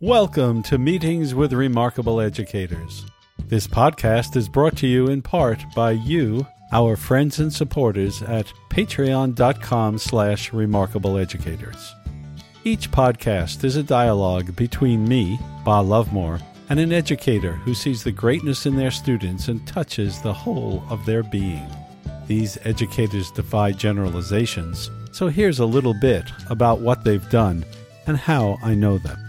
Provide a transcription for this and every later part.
Welcome to Meetings with Remarkable Educators. This podcast is brought to you in part by you, our friends and supporters at patreon.com slash remarkableeducators. Each podcast is a dialogue between me, Ba Luvmour, and an educator who sees the greatness in their students and touches the whole of their being. These educators defy generalizations, so here's a little bit about what they've done and how I know them.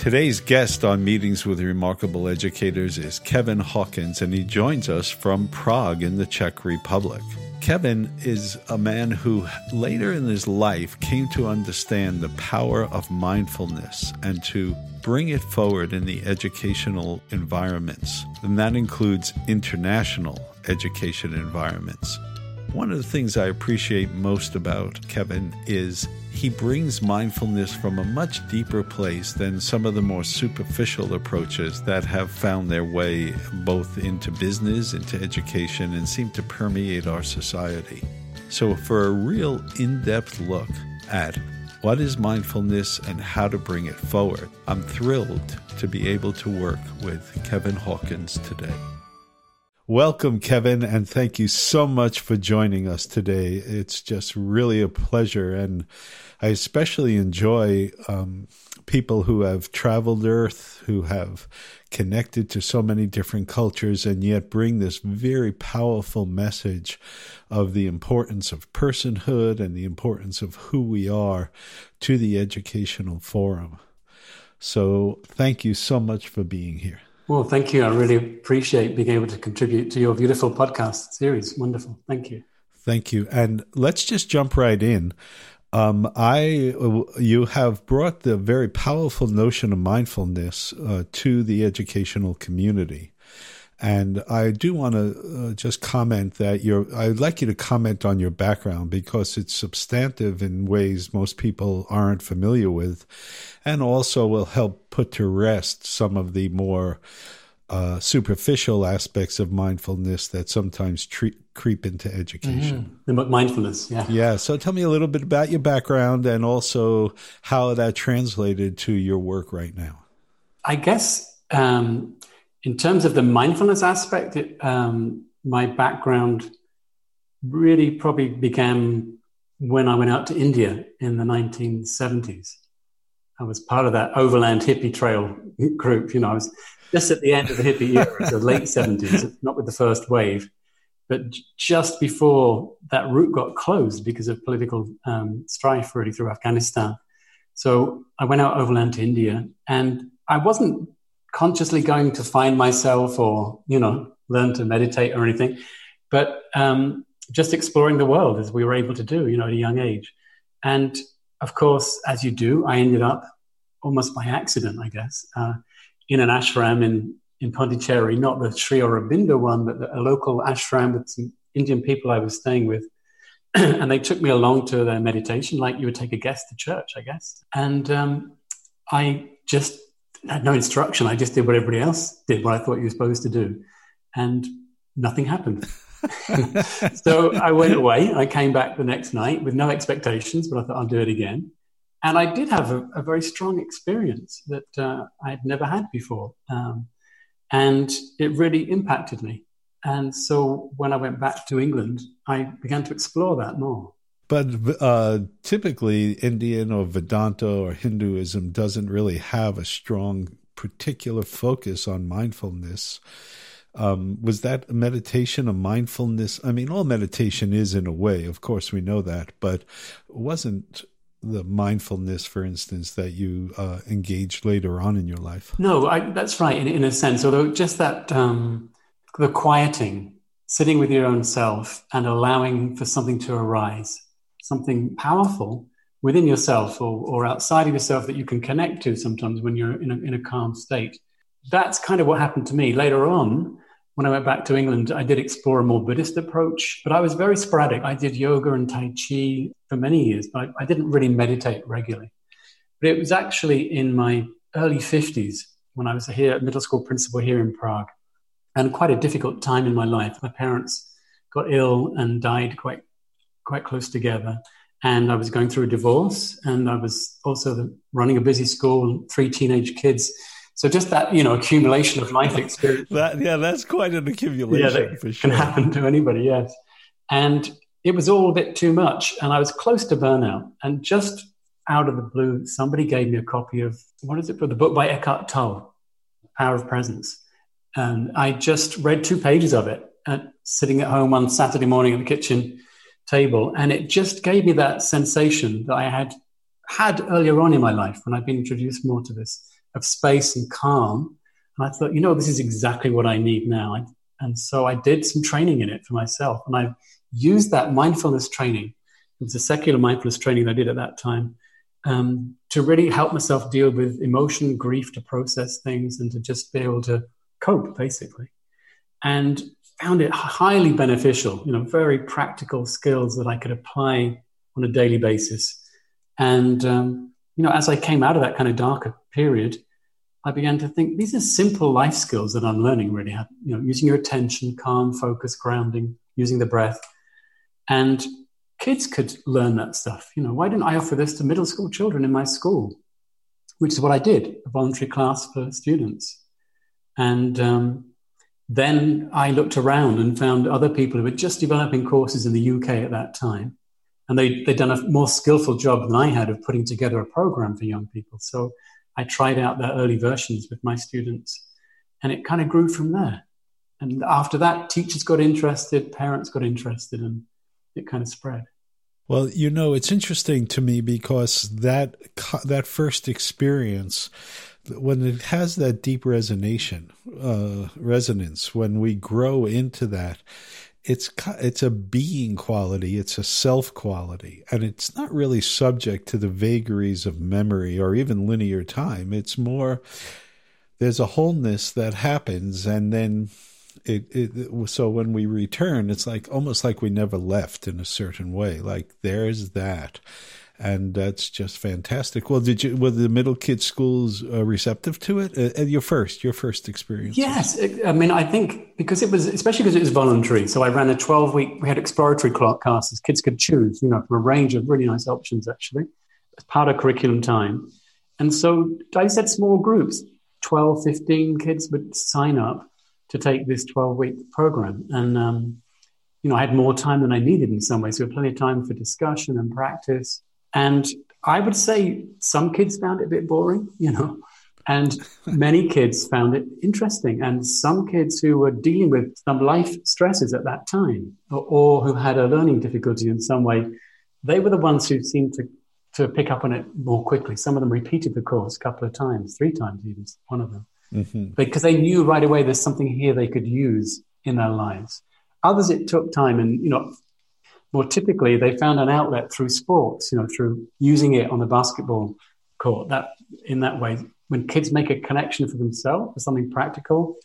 Today's guest on Meetings with Remarkable Educators is Kevin Hawkins, and he joins us from Prague in the Czech Republic. Kevin is a man who later in his life came to understand the power of mindfulness and to bring it forward in the educational environments. And that includes international education environments. One of the things I appreciate most about Kevin is he brings mindfulness from a much deeper place than some of the more superficial approaches that have found their way both into business, into education, and seem to permeate our society. So, for a real in depth look at what is mindfulness and how to bring it forward, I'm thrilled to be able to work with Kevin Hawkins today. Welcome, Kevin, and thank you so much for joining us today. It's just really a pleasure, and I especially enjoy um, people who have traveled Earth, who have connected to so many different cultures, and yet bring this very powerful message of the importance of personhood and the importance of who we are to the educational forum. So, thank you so much for being here. Well, thank you. I really appreciate being able to contribute to your beautiful podcast series. Wonderful. Thank you. Thank you. And let's just jump right in. Um, I, you have brought the very powerful notion of mindfulness uh, to the educational community. And I do want to uh, just comment that you're, I'd like you to comment on your background because it's substantive in ways most people aren't familiar with and also will help put to rest some of the more uh, superficial aspects of mindfulness that sometimes tre- creep into education. Mm-hmm. The mindfulness, yeah. Yeah. So tell me a little bit about your background and also how that translated to your work right now. I guess um, in terms of the mindfulness aspect, it, um, my background really probably began when I went out to India in the 1970s. I was part of that overland hippie trail group. You know, I was just at the end of the hippie era, the late 70s, not with the first wave, but just before that route got closed because of political um, strife really through Afghanistan. So I went out overland to India and I wasn't consciously going to find myself or you know learn to meditate or anything. But um, just exploring the world as we were able to do you know at a young age. And of course as you do i ended up almost by accident i guess uh, in an ashram in in pondicherry. Not the sri aurobindo one but a local ashram with some indian people i was staying with. And they took me along to their meditation like you would take a guest to church i guess. And um, i just had no instruction. I just did what everybody else did, what I thought you were supposed to do. And nothing happened. so I went away. I came back the next night with no expectations, but I thought I'll do it again. And I did have a, a very strong experience that uh, I had never had before. Um, and it really impacted me. And so when I went back to England, I began to explore that more. But uh, typically, Indian or Vedanta or Hinduism doesn't really have a strong particular focus on mindfulness. Um, was that a meditation, a mindfulness? I mean, all meditation is in a way, of course, we know that, but wasn't the mindfulness, for instance, that you uh, engaged later on in your life? No, I, that's right, in, in a sense. Although just that um, the quieting, sitting with your own self, and allowing for something to arise something powerful within yourself or, or outside of yourself that you can connect to sometimes when you're in a, in a calm state. That's kind of what happened to me. Later on, when I went back to England, I did explore a more Buddhist approach, but I was very sporadic. I did yoga and Tai Chi for many years, but I, I didn't really meditate regularly. But it was actually in my early 50s when I was here at middle school principal here in Prague, and quite a difficult time in my life. My parents got ill and died quite quite close together. and I was going through a divorce, and I was also running a busy school, and three teenage kids. So just that, you know, accumulation of life experience. that, yeah, that's quite an accumulation yeah, that for sure. Can happen to anybody, yes. And it was all a bit too much, and I was close to burnout. And just out of the blue, somebody gave me a copy of what is it? For the book by Eckhart Tolle, Power of Presence. And I just read two pages of it, at, sitting at home one Saturday morning in the kitchen table, and it just gave me that sensation that I had had earlier on in my life when I'd been introduced more to this of space and calm. And I thought, you know, this is exactly what I need now. And so I did some training in it for myself, and I used that mindfulness training. It was a secular mindfulness training I did at that time um, to really help myself deal with emotion, grief, to process things, and to just be able to cope, basically. And found it highly beneficial, you know, very practical skills that I could apply on a daily basis. And, um, you know, as I came out of that kind of darker period, I began to think these are simple life skills that I'm learning really. You know, using your attention, calm, focus, grounding, using the breath. And kids could learn that stuff. You know, why didn't I offer this to middle school children in my school? Which is what I did, a voluntary class for students. And um, then I looked around and found other people who were just developing courses in the UK at that time. And they, they'd done a more skillful job than I had of putting together a program for young people. So I tried out their early versions with my students. And it kind of grew from there. And after that, teachers got interested, parents got interested, and it kind of spread. Well, you know, it's interesting to me because that that first experience, when it has that deep resonance, uh, resonance, when we grow into that, it's it's a being quality, it's a self quality, and it's not really subject to the vagaries of memory or even linear time. It's more there's a wholeness that happens, and then it, it so when we return it's like almost like we never left in a certain way. Like there's that. And that's just fantastic. Well did you were the middle kid schools uh, receptive to it? Uh, your first your first experience yes. I mean i think because it was especially because it was voluntary. So i ran a 12 week we had exploratory classes. Kids could choose you know from a range of really nice options actually as part of curriculum time. And so i said small groups 12 15 kids would sign up to take this 12 week program. And, um, you know, I had more time than I needed in some ways. So we had plenty of time for discussion and practice. And I would say some kids found it a bit boring, you know, and many kids found it interesting. And some kids who were dealing with some life stresses at that time or, or who had a learning difficulty in some way, they were the ones who seemed to, to pick up on it more quickly. Some of them repeated the course a couple of times, three times even, one of them mm-hmm. because they knew right away there's something here they could use in their lives. Others, it took time, and you know, more typically, they found an outlet through sports. You know, through using it on the basketball court. That in that way, when kids make a connection for themselves for something practical,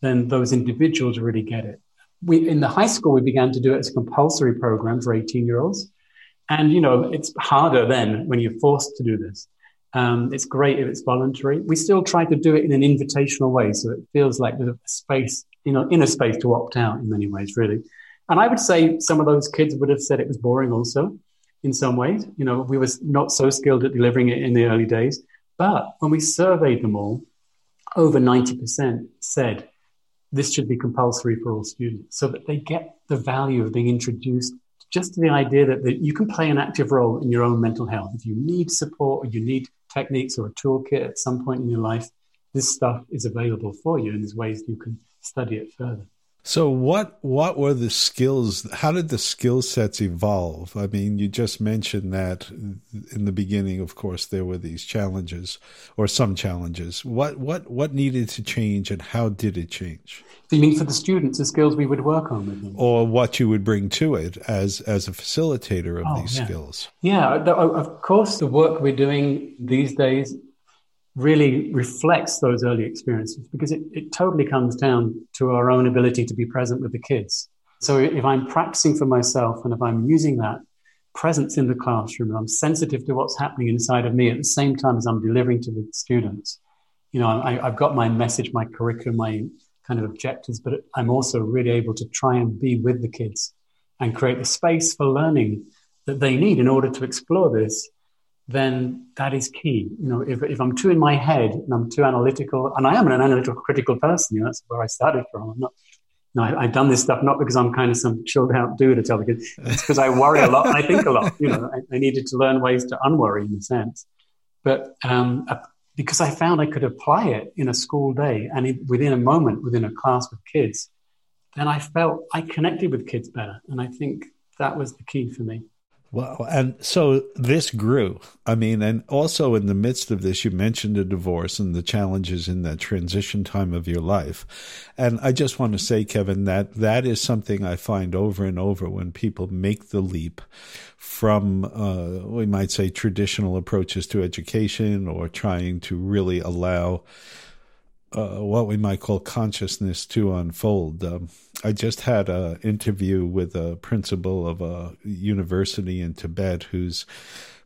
then those individuals really get it. We in the high school we began to do it as a compulsory program for 18 year olds, and you know it's harder then when you're forced to do this. Um, it's great if it's voluntary. We still try to do it in an invitational way, so it feels like there's a space, you know, inner space to opt out in many ways, really. And I would say some of those kids would have said it was boring also in some ways. You know, we were not so skilled at delivering it in the early days. But when we surveyed them all, over 90% said this should be compulsory for all students so that they get the value of being introduced just the idea that, that you can play an active role in your own mental health. If you need support or you need techniques or a toolkit at some point in your life, this stuff is available for you, and there's ways you can study it further. So what what were the skills? How did the skill sets evolve? I mean, you just mentioned that in the beginning. Of course, there were these challenges or some challenges. What what what needed to change, and how did it change? you mean for the students, the skills we would work on with them, or what you would bring to it as as a facilitator of oh, these yeah. skills? Yeah, of course, the work we're doing these days really reflects those early experiences because it, it totally comes down to our own ability to be present with the kids. So if I'm practicing for myself and if I'm using that presence in the classroom and I'm sensitive to what's happening inside of me at the same time as I'm delivering to the students, you know, I, I've got my message, my curriculum, my kind of objectives, but I'm also really able to try and be with the kids and create the space for learning that they need in order to explore this, then that is key. You know, if, if I'm too in my head and I'm too analytical, and I am an analytical critical person, you know, that's where I started from. I'm not, no, I, have done this stuff not because I'm kind of some chilled out dude at all, because it's because I worry a lot and I think a lot. You know, I, I needed to learn ways to unworry in a sense. But um, because I found I could apply it in a school day and it, within a moment, within a class with kids, then I felt I connected with kids better. And I think that was the key for me. Well, and so this grew. I mean, and also in the midst of this, you mentioned a divorce and the challenges in that transition time of your life. And I just want to say, Kevin, that that is something I find over and over when people make the leap from, uh, we might say, traditional approaches to education or trying to really allow uh, what we might call consciousness to unfold. Um, I just had an interview with a principal of a university in Tibet who's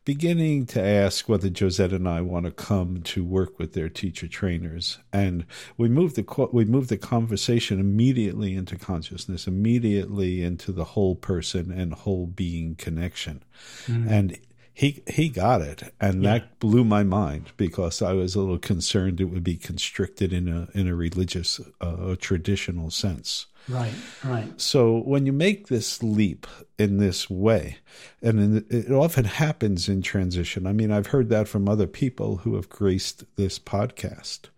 beginning to ask whether Josette and I want to come to work with their teacher trainers, and we moved the we moved the conversation immediately into consciousness, immediately into the whole person and whole being connection, mm. and he he got it, and yeah. that blew my mind because I was a little concerned it would be constricted in a in a religious, uh, traditional sense. Right, right. So when you make this leap in this way, and in, it often happens in transition. I mean, I've heard that from other people who have graced this podcast.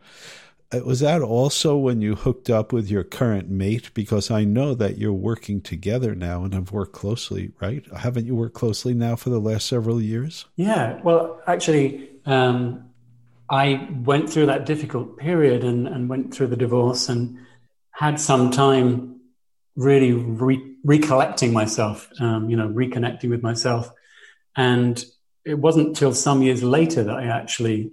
Uh, was that also when you hooked up with your current mate? Because I know that you're working together now and have worked closely, right? Haven't you worked closely now for the last several years? Yeah. Well, actually, um, I went through that difficult period and, and, went through the divorce and had some time really re- recollecting myself, um, you know, reconnecting with myself. And it wasn't till some years later that I actually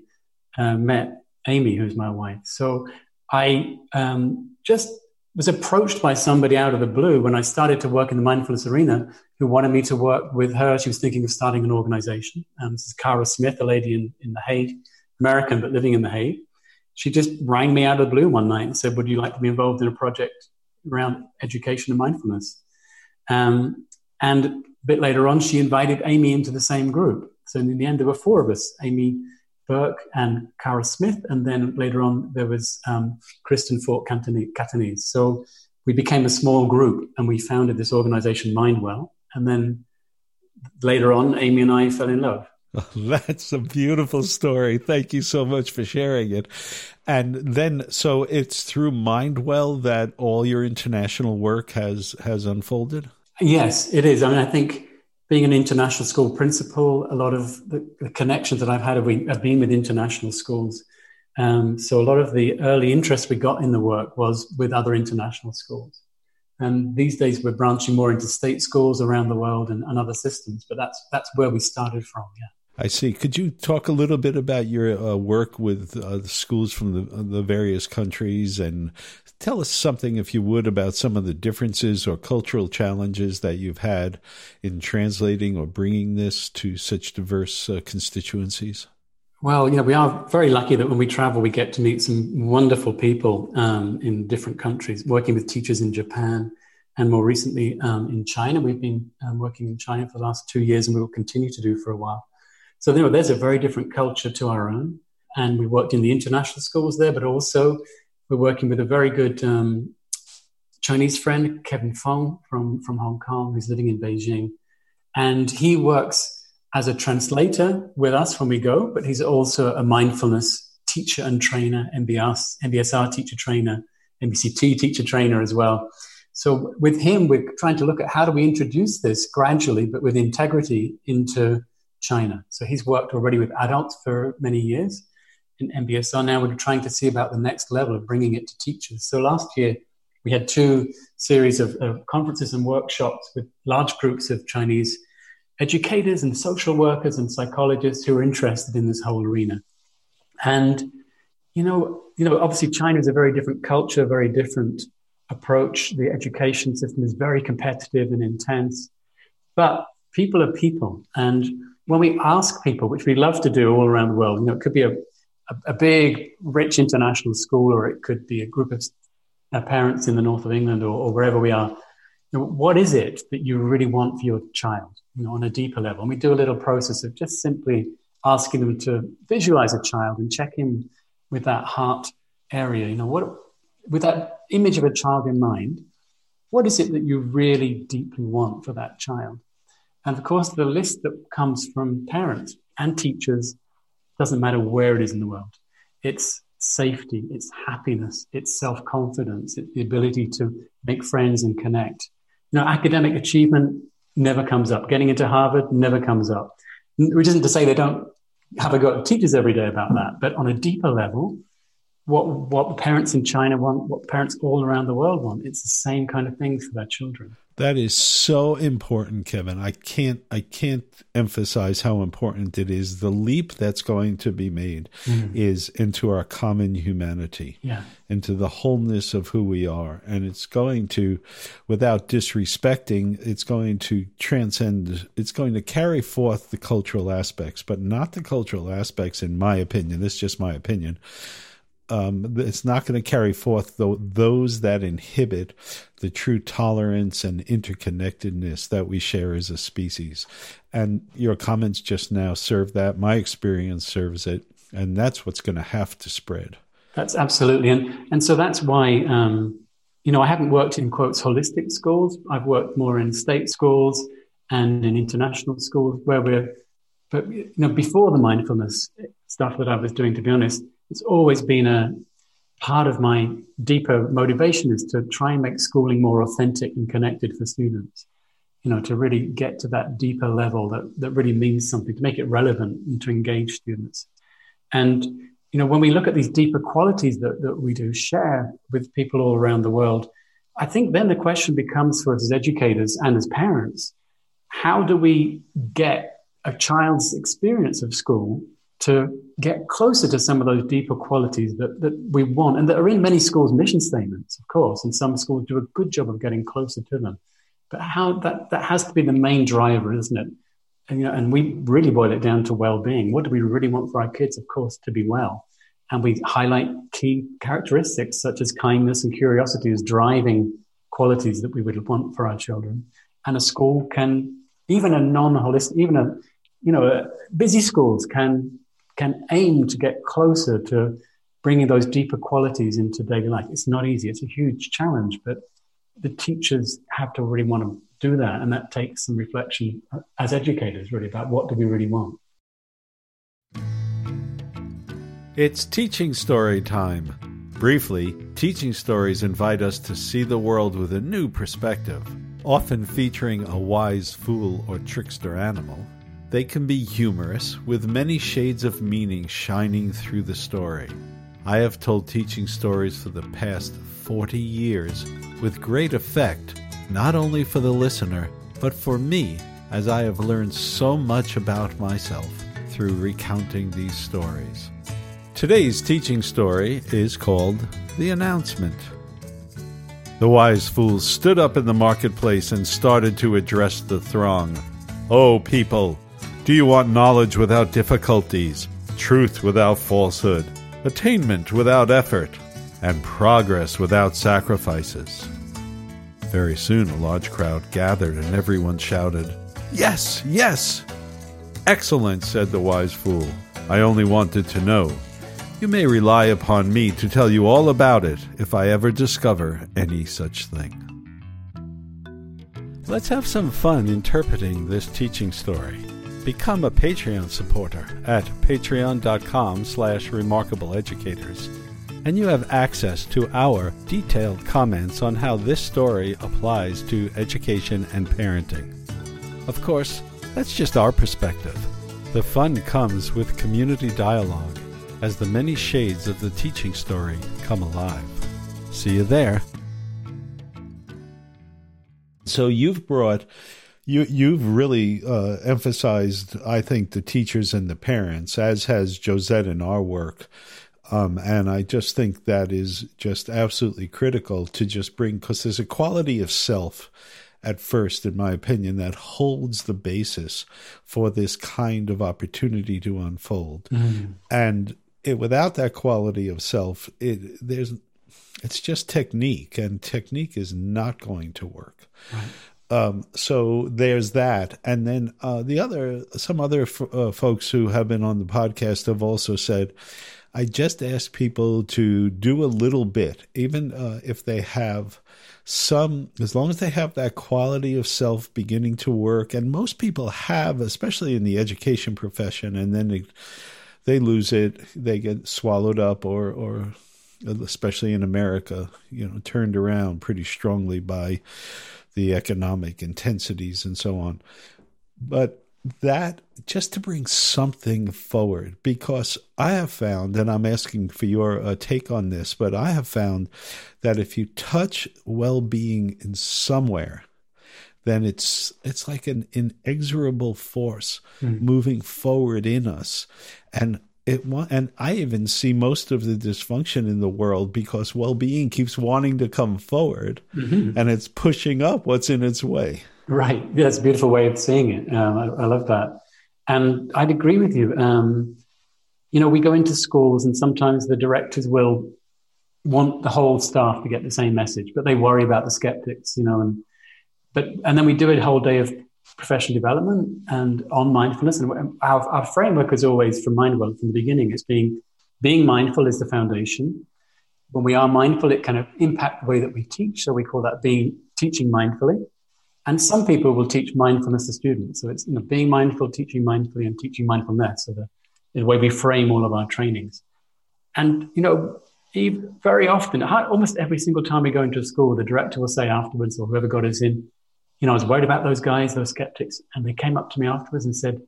uh, met Amy, who's my wife. So I um, just was approached by somebody out of the blue when I started to work in the mindfulness arena who wanted me to work with her. She was thinking of starting an organization. Um, this is Kara Smith, a lady in, in The Hague, American, but living in The Hague. She just rang me out of the blue one night and said, Would you like to be involved in a project around education and mindfulness? Um, and a bit later on, she invited Amy into the same group. So in the end, there were four of us. Amy Burke and Kara Smith, and then later on there was um, Kristen Fort Catanese. So we became a small group, and we founded this organization, Mindwell. And then later on, Amy and I fell in love. Oh, that's a beautiful story. Thank you so much for sharing it. And then, so it's through Mindwell that all your international work has has unfolded. Yes, it is. I mean, I think being an international school principal, a lot of the, the connections that I've had have been, have been with international schools. Um, so a lot of the early interest we got in the work was with other international schools. And these days we're branching more into state schools around the world and, and other systems, but that's that's where we started from. Yeah. I see. Could you talk a little bit about your uh, work with uh, the schools from the, the various countries and tell us something, if you would, about some of the differences or cultural challenges that you've had in translating or bringing this to such diverse uh, constituencies? Well, you know, we are very lucky that when we travel, we get to meet some wonderful people um, in different countries, working with teachers in Japan and more recently um, in China. We've been um, working in China for the last two years and we will continue to do for a while. So, there's a very different culture to our own. And we worked in the international schools there, but also we're working with a very good um, Chinese friend, Kevin Fong from, from Hong Kong, who's living in Beijing. And he works as a translator with us when we go, but he's also a mindfulness teacher and trainer, MBS, MBSR teacher trainer, MBCT teacher trainer as well. So with him, we're trying to look at how do we introduce this gradually, but with integrity into China. So he's worked already with adults for many years in MBSR. Now we're trying to see about the next level of bringing it to teachers. So last year we had two series of, of conferences and workshops with large groups of Chinese educators and social workers and psychologists who are interested in this whole arena. And you know, you know, obviously China is a very different culture, very different approach. The education system is very competitive and intense, but people are people, and when we ask people, which we love to do all around the world, you know, it could be a, a, a big, rich international school, or it could be a group of uh, parents in the north of England or, or wherever we are. You know, what is it that you really want for your child? you know, on a deeper level. And we do a little process of just simply asking them to visualize a child and check in with that heart area. You know, what with that image of a child in mind, what is it that you really deeply want for that child? And of course, the list that comes from parents and teachers doesn't matter where it is in the world. It's safety, it's happiness, it's self confidence, it's the ability to make friends and connect. You know, academic achievement never comes up. Getting into Harvard never comes up. Which isn't to say they don't have a go at teachers every day about that, but on a deeper level, what what parents in China want, what parents all around the world want, it's the same kind of things for their children. That is so important, Kevin. I can't I can't emphasize how important it is. The leap that's going to be made mm. is into our common humanity, yeah. into the wholeness of who we are, and it's going to, without disrespecting, it's going to transcend. It's going to carry forth the cultural aspects, but not the cultural aspects, in my opinion. This is just my opinion um, it's not going to carry forth the, those that inhibit the true tolerance and interconnectedness that we share as a species. And your comments just now serve that. My experience serves it. And that's what's going to have to spread. That's absolutely. And, and so that's why, um, you know, I haven't worked in quotes holistic schools. I've worked more in state schools and in international schools where we're, but, you know, before the mindfulness stuff that I was doing, to be honest, it's always been a part of my deeper motivation is to try and make schooling more authentic and connected for students. You know, to really get to that deeper level that, that really means something, to make it relevant and to engage students. And, you know, when we look at these deeper qualities that, that we do share with people all around the world, I think then the question becomes for us as educators and as parents, how do we get a child's experience of school to get closer to some of those deeper qualities that, that we want and that are in many schools' mission statements, of course, and some schools do a good job of getting closer to them. But how that, that has to be the main driver, isn't it? And, you know, and we really boil it down to well-being. What do we really want for our kids? Of course, to be well. And we highlight key characteristics such as kindness and curiosity as driving qualities that we would want for our children. And a school can, even a non-holistic, even a, you know, busy schools can can aim to get closer to bringing those deeper qualities into daily life. It's not easy. It's a huge challenge, but the teachers have to really want to do that. And that takes some reflection as educators, really, about what do we really want. It's teaching story time. Briefly, teaching stories invite us to see the world with a new perspective, often featuring a wise fool or trickster animal they can be humorous, with many shades of meaning shining through the story. I have told teaching stories for the past 40 years with great effect, not only for the listener, but for me, as I have learned so much about myself through recounting these stories. Today's teaching story is called The Announcement. The wise fool stood up in the marketplace and started to address the throng. Oh, people, do you want knowledge without difficulties, truth without falsehood, attainment without effort, and progress without sacrifices? Very soon a large crowd gathered and everyone shouted, Yes, yes! Excellent, said the wise fool. I only wanted to know. You may rely upon me to tell you all about it if I ever discover any such thing. Let's have some fun interpreting this teaching story. Become a Patreon supporter at patreon.com slash remarkableeducators, and you have access to our detailed comments on how this story applies to education and parenting. Of course, that's just our perspective. The fun comes with community dialogue as the many shades of the teaching story come alive. See you there. So you've brought you you've really uh, emphasized, I think, the teachers and the parents, as has Josette in our work. Um, and I just think that is just absolutely critical to just bring because there's a quality of self at first, in my opinion, that holds the basis for this kind of opportunity to unfold. Mm. And it, without that quality of self, it there's it's just technique, and technique is not going to work. Right. Um, so there's that, and then uh, the other some other f- uh, folks who have been on the podcast have also said, I just ask people to do a little bit, even uh, if they have some, as long as they have that quality of self beginning to work, and most people have, especially in the education profession, and then they, they lose it, they get swallowed up, or or especially in America, you know, turned around pretty strongly by the economic intensities and so on. But that just to bring something forward, because I have found, and I'm asking for your uh, take on this, but I have found that if you touch well being in somewhere, then it's it's like an inexorable force mm. moving forward in us and it and I even see most of the dysfunction in the world because well-being keeps wanting to come forward, mm-hmm. and it's pushing up what's in its way. Right, yeah, that's a beautiful way of seeing it. Um, I, I, love that, and I'd agree with you. Um, you know, we go into schools, and sometimes the directors will want the whole staff to get the same message, but they worry about the skeptics. You know, and but and then we do a whole day of professional development and on mindfulness. And our, our framework is always from mindful from the beginning. It's being being mindful is the foundation. When we are mindful, it kind of impact the way that we teach. So we call that being teaching mindfully. And some people will teach mindfulness to students. So it's you know, being mindful, teaching mindfully, and teaching mindfulness. So the, the way we frame all of our trainings. And you know, very often, almost every single time we go into a school, the director will say afterwards, or whoever got us in, you know, I was worried about those guys, those skeptics, and they came up to me afterwards and said,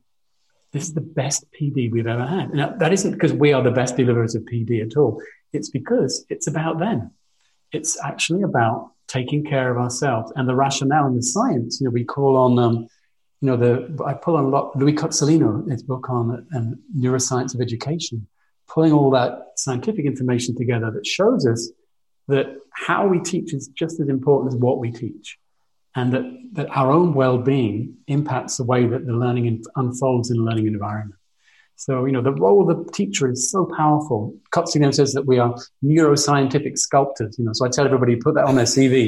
this is the best PD we've ever had. Now, that isn't because we are the best deliverers of PD at all. It's because it's about them. It's actually about taking care of ourselves and the rationale and the science. You know, we call on, um, you know, the I pull on a lot. Louis Cozolino, his book on um, neuroscience of education, pulling all that scientific information together that shows us that how we teach is just as important as what we teach and that, that our own well-being impacts the way that the learning unfolds in a learning environment. So, you know, the role of the teacher is so powerful. Cozolino says that we are neuroscientific sculptors, you know, so I tell everybody, put that on their CV.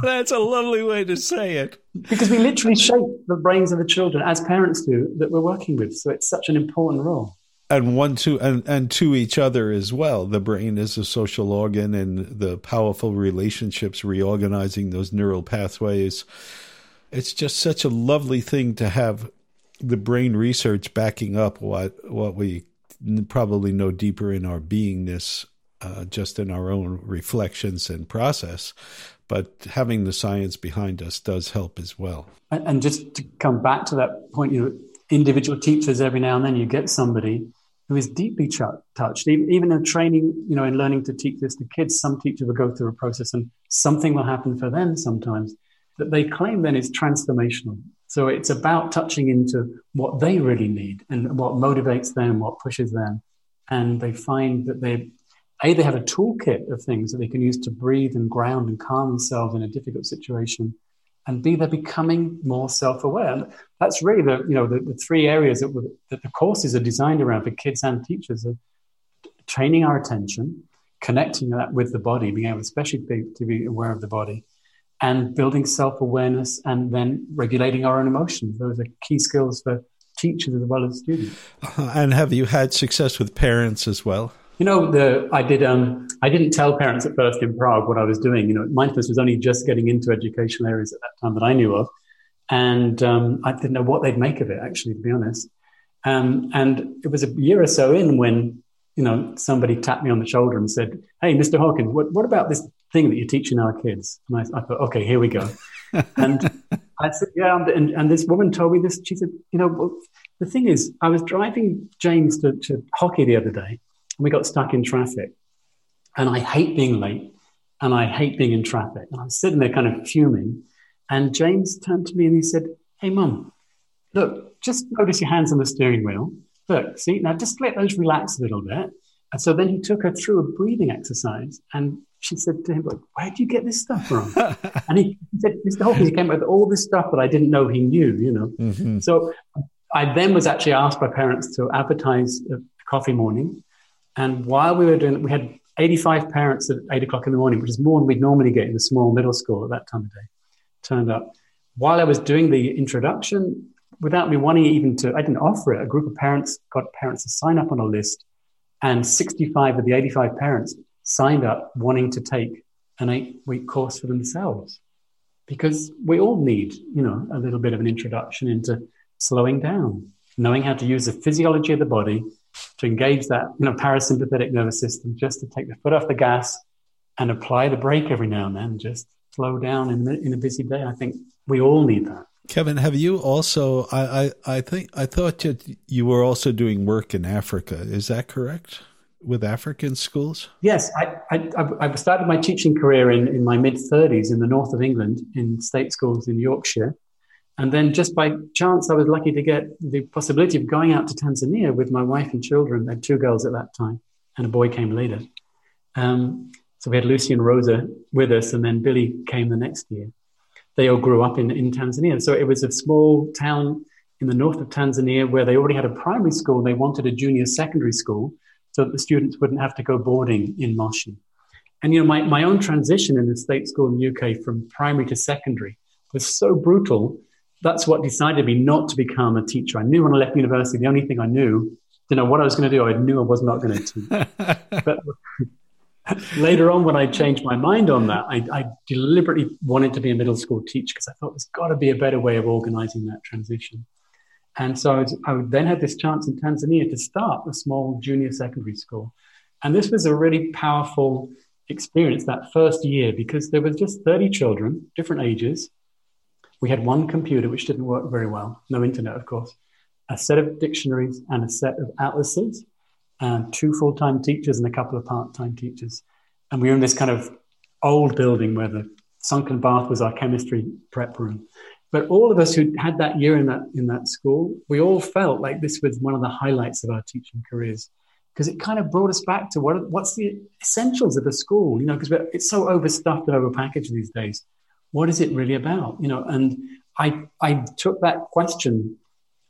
That's a lovely way to say it. Because we literally shape the brains of the children, as parents do, that we're working with. So it's such an important role and one to and, and to each other as well. The brain is a social organ, and the powerful relationships reorganizing those neural pathways. It's just such a lovely thing to have the brain research backing up what what we probably know deeper in our beingness, uh, just in our own reflections and process. But having the science behind us does help as well. And just to come back to that point, you know, individual teachers every now and then you get somebody who is deeply ch- touched. Even in training, you know, in learning to teach this to kids, some teachers will go through a process and something will happen for them sometimes that they claim then is transformational. So it's about touching into what they really need and what motivates them, what pushes them. And they find that they, A, they have a toolkit of things that they can use to breathe and ground and calm themselves in a difficult situation and B, they're becoming more self-aware. And that's really the, you know, the, the three areas that, that, the courses are designed around for kids and teachers of training our attention, connecting that with the body, being able especially be, to be aware of the body, and building self-awareness and then regulating our own emotions. Those are key skills for teachers as well as students. Uh, and have you had success with parents as well? You know, the I did. Um, I didn't tell parents at first in Prague what I was doing. You know, mindfulness was only just getting into educational areas at that time that I knew of, and um, I didn't know what they'd make of it. Actually, to be honest, um, and it was a year or so in when you know somebody tapped me on the shoulder and said, "Hey, Mr. Hawkins, what, what about this thing that you're teaching our kids?" And I, I thought, "Okay, here we go." and I said, "Yeah," and, and, this woman told me this. She said, "You know, well, the thing is, I was driving James to, to hockey the other day." and we got stuck in traffic. And I hate being late and I hate being in traffic. And I was sitting there kind of fuming. And James turned to me and he said, Hey, mum, look, just notice your hands on the steering wheel. Look, see, now just let those relax a little bit. And so then he took her through a breathing exercise and she said to him, like, where do you get this stuff from? and he, he, said, Mr. Hawkins, he came up with all this stuff that I didn't know he knew, you know. Mm-hmm. So I then was actually asked by parents to advertise a coffee morning. And while we were doing it, we had 85 parents at eight o'clock in the morning, which is more than we'd normally get in a small middle school at that time of day, turned up. while I was doing the introduction, without me wanting even to, I didn't offer it. A group of parents got parents to sign up on a list, and 65 of the 85 parents signed up wanting to take an eight week course for themselves because we all need, you know, a little bit of an introduction into slowing down, knowing how to use the physiology of the body to engage that, you know, parasympathetic nervous system, just to take the foot off the gas and apply the brake every now and then, just slow down in, in a busy day. I think we all need that. Kevin, have you also? I, I, I think I thought that you were also doing work in Africa. Is that correct? With African schools? Yes, I, I, I started my teaching career in, in my mid 30s in the north of England in state schools in Yorkshire. And then just by chance, I was lucky to get the possibility of going out to Tanzania with my wife and children. They had two girls at that time, and a boy came later. Um, so we had Lucy and Rosa with us, and then Billy came the next year they all grew up in, in Tanzania. So it was a small town in the north of Tanzania where they already had a primary school. They wanted a junior secondary school so that the students wouldn't have to go boarding in Moshi. And, you know, my, my own transition in the state school in the UK from primary to secondary was so brutal. That's what decided me not to become a teacher. I knew when I left university, the only thing I knew, didn't know what I was going to do. I knew I was not going to teach. but later on, when I changed my mind on that, I, I deliberately wanted to be a middle school teacher because I thought there's got to be a better way of organizing that transition. And so I, was, I then had this chance in Tanzania to start a small junior secondary school. And this was a really powerful experience that first year because there was just 30 children, different ages. We had one computer, which didn't work very well, no internet, of course, a set of dictionaries and a set of atlases and two full time teachers and a couple of part time teachers. And we were in this kind of old building where the sunken bath was our chemistry prep room. But all of us who had that year in that in that school, we all felt like this was one of the highlights of our teaching careers because it kind of brought us back to what what's the essentials of a school, you know, because it's so overstuffed and overpackaged these days. What is it really about, you know? And I I took that question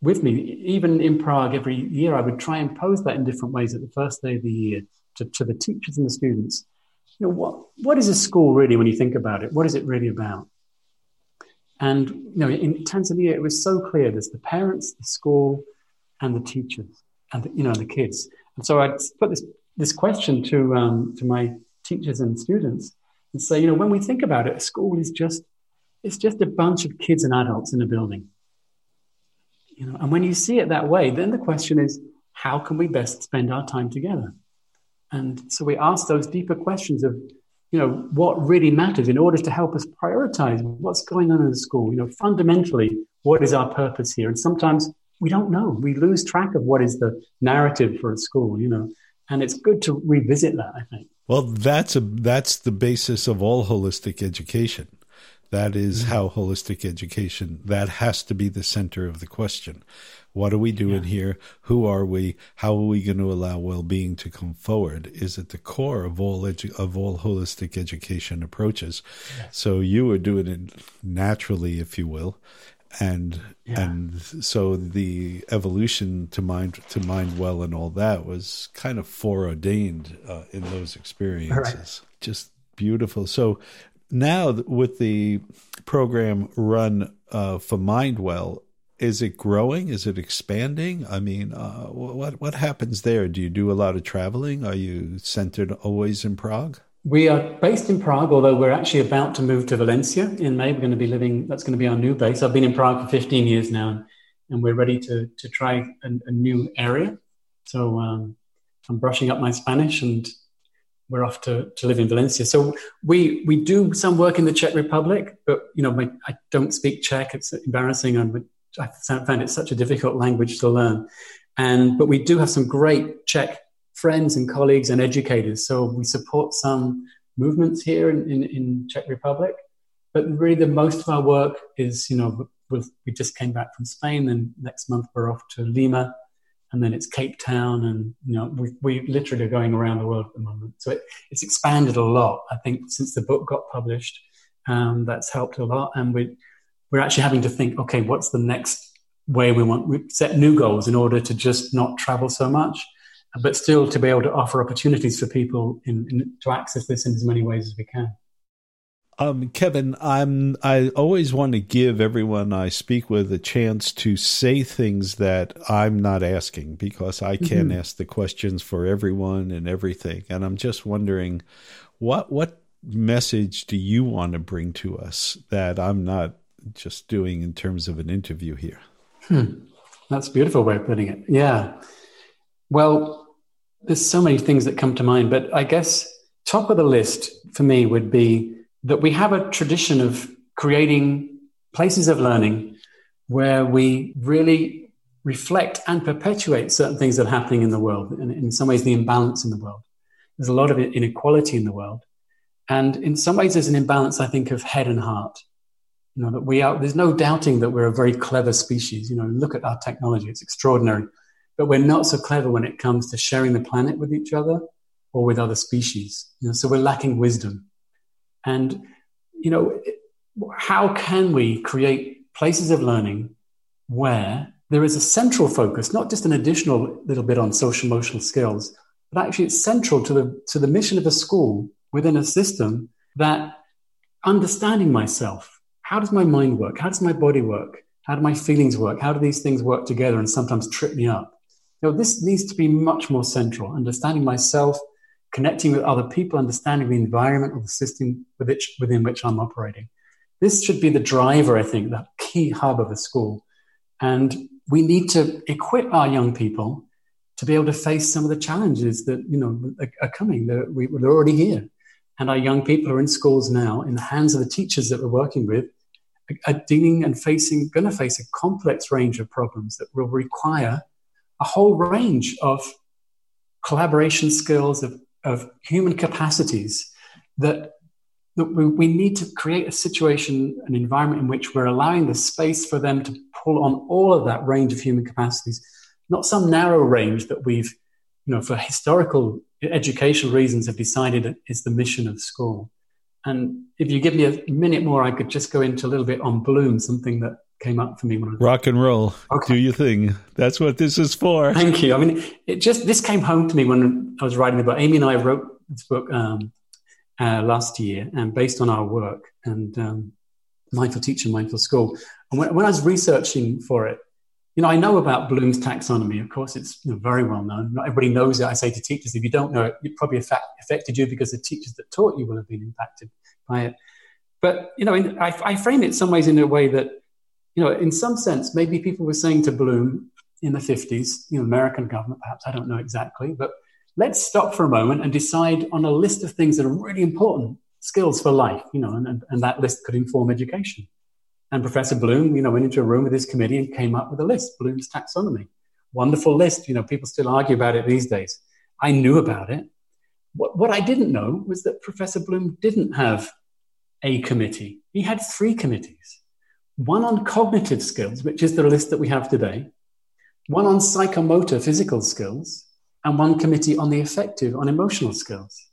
with me. Even in Prague, every year I would try and pose that in different ways at the first day of the year to, to the teachers and the students. You know, what, what is a school really when you think about it? What is it really about? And you know, in Tanzania, it was so clear there's the parents, the school, and the teachers, and the, you know, the kids. And so I put this, this question to, um, to my teachers and students and say, you know, when we think about it, a school is just, it's just a bunch of kids and adults in a building you know, and when you see it that way, then the question is, how can we best spend our time together? And so we ask those deeper questions of, you know, what really matters in order to help us prioritize what's going on in the school. You know, fundamentally, what is our purpose here? And sometimes we don't know. We lose track of what is the narrative for a school, you know, and it's good to revisit that, I think. Well, that's a that's the basis of all holistic education. That is mm-hmm. how holistic education, that has to be the center of the question. What are we doing yeah. here? Who are we? How are we going to allow well-being to come forward? Is at the core of all edu- of all holistic education approaches. So you are doing it naturally, if you will, and yeah. and so the evolution to mind to Mindwell and all that was kind of foreordained uh, in those experiences. Right. Just beautiful. So now with the program run uh, for Mindwell, is it growing? Is it expanding? I mean, uh, what what happens there? Do you do a lot of traveling? Are you centered always in Prague? We are based in Prague, although we're actually about to move to Valencia in May. We're going to be living. That's going to be our new base. I've been in Prague for 15 years now, and we're ready to to try a, a new area. So um, I'm brushing up my Spanish and we're off to, to live in Valencia. So we we do some work in the Czech Republic, but you know, my, I don't speak Czech. It's embarrassing. I'm, I find it such a difficult language to learn. And but we do have some great Czech friends and colleagues and educators. So we support some movements here in, in, in Czech Republic. But really, the most of our work is, you know, we just came back from Spain, and next month we're off to Lima and then it's Cape Town, and you know we we literally are going around the world at the moment. So it, it's expanded a lot. I think since the book got published, um, that's helped a lot, and we we're actually having to think, okay, what's the next way we want we set new goals in order to just not travel so much, but still to be able to offer opportunities for people in, in to access this in as many ways as we can. Um, Kevin, I'm I always want to give everyone I speak with a chance to say things that I'm not asking because I can't mm-hmm. ask the questions for everyone and everything. And I'm just wondering what what message do you want to bring to us that I'm not just doing in terms of an interview here? Hmm. That's a beautiful way of putting it. Yeah. Well, there's so many things that come to mind, but I guess top of the list for me would be that we have a tradition of creating places of learning where we really reflect and perpetuate certain things that are happening in the world, and in some ways, the imbalance in the world. There's a lot of inequality in the world. And in some ways, there's an imbalance, I think, of head and heart. You know, that we are, there's no doubting that we're a very clever species. You know, look at our technology, it's extraordinary. But we're not so clever when it comes to sharing the planet with each other or with other species. You know, so we're lacking wisdom. And, you know, how can we create places of learning where there is a central focus, not just an additional little bit on social emotional skills, but actually it's central to the, to the mission of a school within a system that understanding myself, how does my mind work? How does my body work? How do my feelings work? How do these things work together and sometimes trip me up? You know, this needs to be much more central. Understanding myself, connecting with other people, understanding the environment or the system within which I'm operating. This should be the driver, I think, the key hub of the school. And we need to equip our young people to be able to face some of the challenges that you know are coming. They're, we, they're already here, and our young people are in schools now, in the hands of the teachers that we're working with, are dealing and facing, going to face a complex range of problems that will require a whole range of collaboration skills, of of human capacities that, that we, we need to create a situation, an environment in which we're allowing the space for them to pull on all of that range of human capacities, not some narrow range that we've, you know, for historical educational reasons have decided is the mission of school. And if you give me a minute more, I could just go into a little bit on Bloom, something that came up for me. When I Rock and roll. Okay. Do your thing. That's what this is for. Thank you. I mean, it just this came home to me when I was writing the book. Amy and I wrote this book um, uh, last year, and based on our work and um, mindful teacher, mindful school. And when, when, I was researching for it, you know, I know about Bloom's taxonomy. Of course, it's you know, very well known. Not everybody knows it. I say to teachers, if you don't know it, it probably affected you because the teachers that taught you will have been impacted by it. But you know, in, I, I frame it some ways in a way that you know, in some sense, maybe people were saying to Bloom in the 50s, you know, American government, perhaps, I don't know exactly, but let's stop for a moment and decide on a list of things that are really important skills for life, you know, and, and, that list could inform education. And Professor Bloom, you know, went into a room with his committee and came up with a list, Bloom's taxonomy. Wonderful list. You know, people still argue about it these days. I knew about it. What, what I didn't know was that Professor Bloom didn't have a committee. He had three committees one on cognitive skills, which is the list that we have today, one on psychomotor physical skills, and one committee on the affective on emotional skills,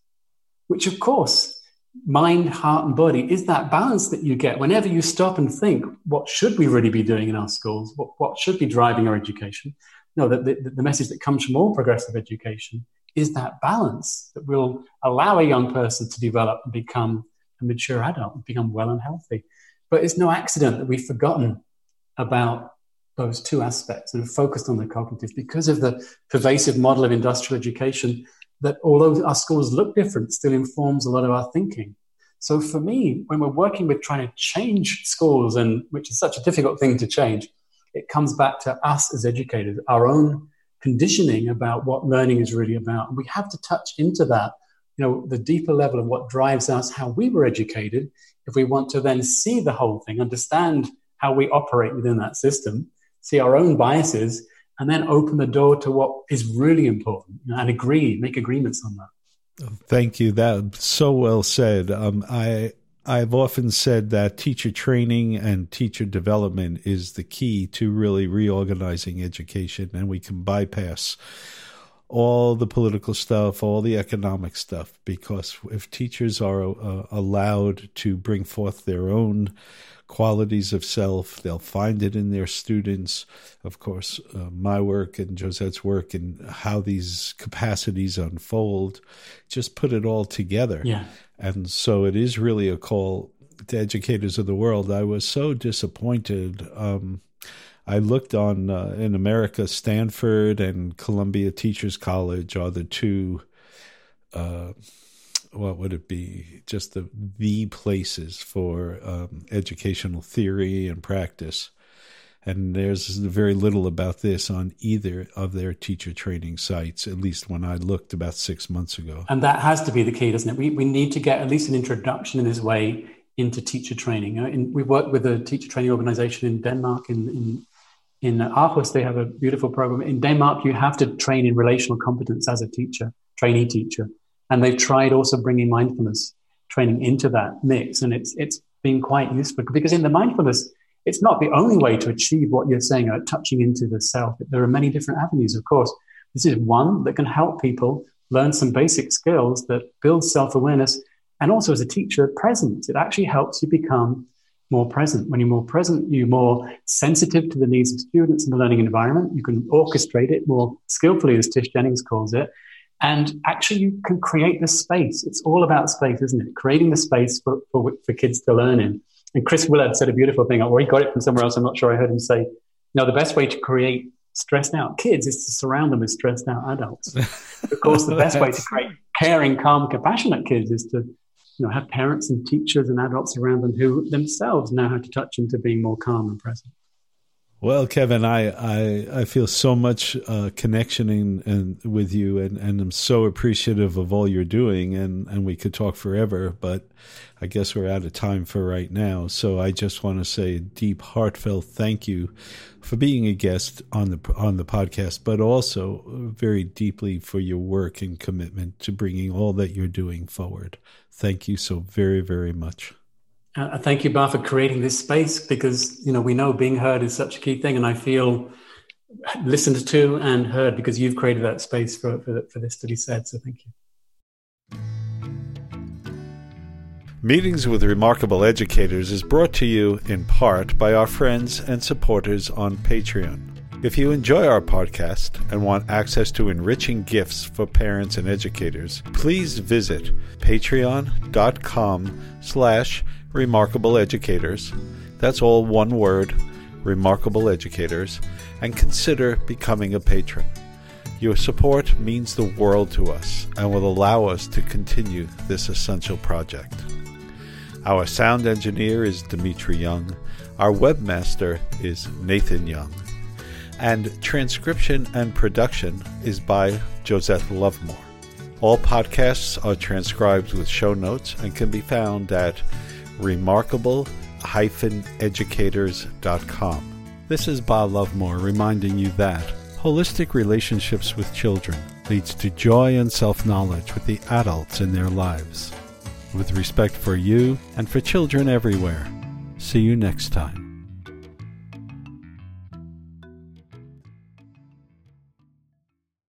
which of course, mind, heart, and body is that balance that you get whenever you stop and think, what should we really be doing in our schools? What, what should be driving our education? No, the, the, the message that comes from all progressive education is that balance that will allow a young person to develop and become a mature adult and become well and healthy. But it's no accident that we've forgotten about those two aspects and focused on the cognitive because of the pervasive model of industrial education that although our schools look different, still informs a lot of our thinking. So for me, when we're working with trying to change schools, and which is such a difficult thing to change, it comes back to us as educators, our own conditioning about what learning is really about. We have to touch into that, you know, the deeper level of what drives us, how we were educated, if we want to then see the whole thing, understand how we operate within that system, see our own biases, and then open the door to what is really important and agree, make agreements on that. Thank you. That so well said. Um, I I've often said that teacher training and teacher development is the key to really reorganizing education, and we can bypass all the political stuff, all the economic stuff, because if teachers are uh, allowed to bring forth their own qualities of self, they'll find it in their students. Of course, uh, my work and Josette's work and how these capacities unfold, just put it all together. Yeah. And so it is really a call to educators of the world, I was so disappointed. Um, I looked on uh, in America, Stanford and Columbia Teachers College are the two. Uh, what would it be? Just the the places for um, educational theory and practice. And there's very little about this on either of their teacher training sites, at least when I looked about six months ago. And that has to be the key, doesn't it? We, we need to get at least an introduction in this way into teacher training. In, we work with a teacher training organization in Denmark, in, in in Aarhus, they have a beautiful program. In Denmark, you have to train in relational competence as a teacher, trainee teacher, and they've tried also bringing mindfulness training into that mix, and it's it's been quite useful because in the mindfulness, it's not the only way to achieve what you're saying, uh, touching into the self. There are many different avenues, of course. This is one that can help people learn some basic skills that build self awareness, and also as a teacher, presence. It actually helps you become more present. When you're more present, you're more sensitive to the needs of students in the learning environment. You can orchestrate it more skillfully, as Tish Jennings calls it. And actually, you can create the space. It's all about space, isn't it? Creating the space for, for, for kids to learn in. And Chris Willard said a beautiful thing, or he got it from somewhere else. I'm not sure I heard him say, you know, the best way to create stressed out kids is to surround them with stressed out adults. of course, the best way to create caring, calm, compassionate kids is to you know, have parents and teachers and adults around them who themselves know how to touch into being more calm and present. Well, Kevin, I, I, I feel so much uh, connection in, with you, and, and I'm so appreciative of all you're doing, and, and we could talk forever, but I guess we're out of time for right now. So I just want to say a deep, heartfelt thank you for being a guest on the on the podcast, but also very deeply for your work and commitment to bringing all that you're doing forward. Thank you so very, very much. Uh, thank you, Ba, for creating this space because you know we know being heard is such a key thing, and I feel listened to and heard because you've created that space for for, for this to be said. So thank you. Meetings with Remarkable Educators is brought to you in part by our friends and supporters on Patreon. If you enjoy our podcast and want access to enriching gifts for parents and educators, please visit patreon.com slash remarkable educators. That's all one word, remarkable educators, and consider becoming a patron. Your support means the world to us and will allow us to continue this essential project. Our sound engineer is Dimitri Young. Our webmaster is Nathan Young. And transcription and production is by Josette Luvmour. All podcasts are transcribed with show notes and can be found at remarkable-educators.com. This is Ba Luvmour reminding you that holistic relationships with children leads to joy and self-knowledge with the adults in their lives. With respect for you and for children everywhere. See you next time.